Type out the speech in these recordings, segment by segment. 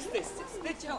Стыдь, стыдь, стыдь, стыдь.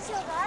秀よ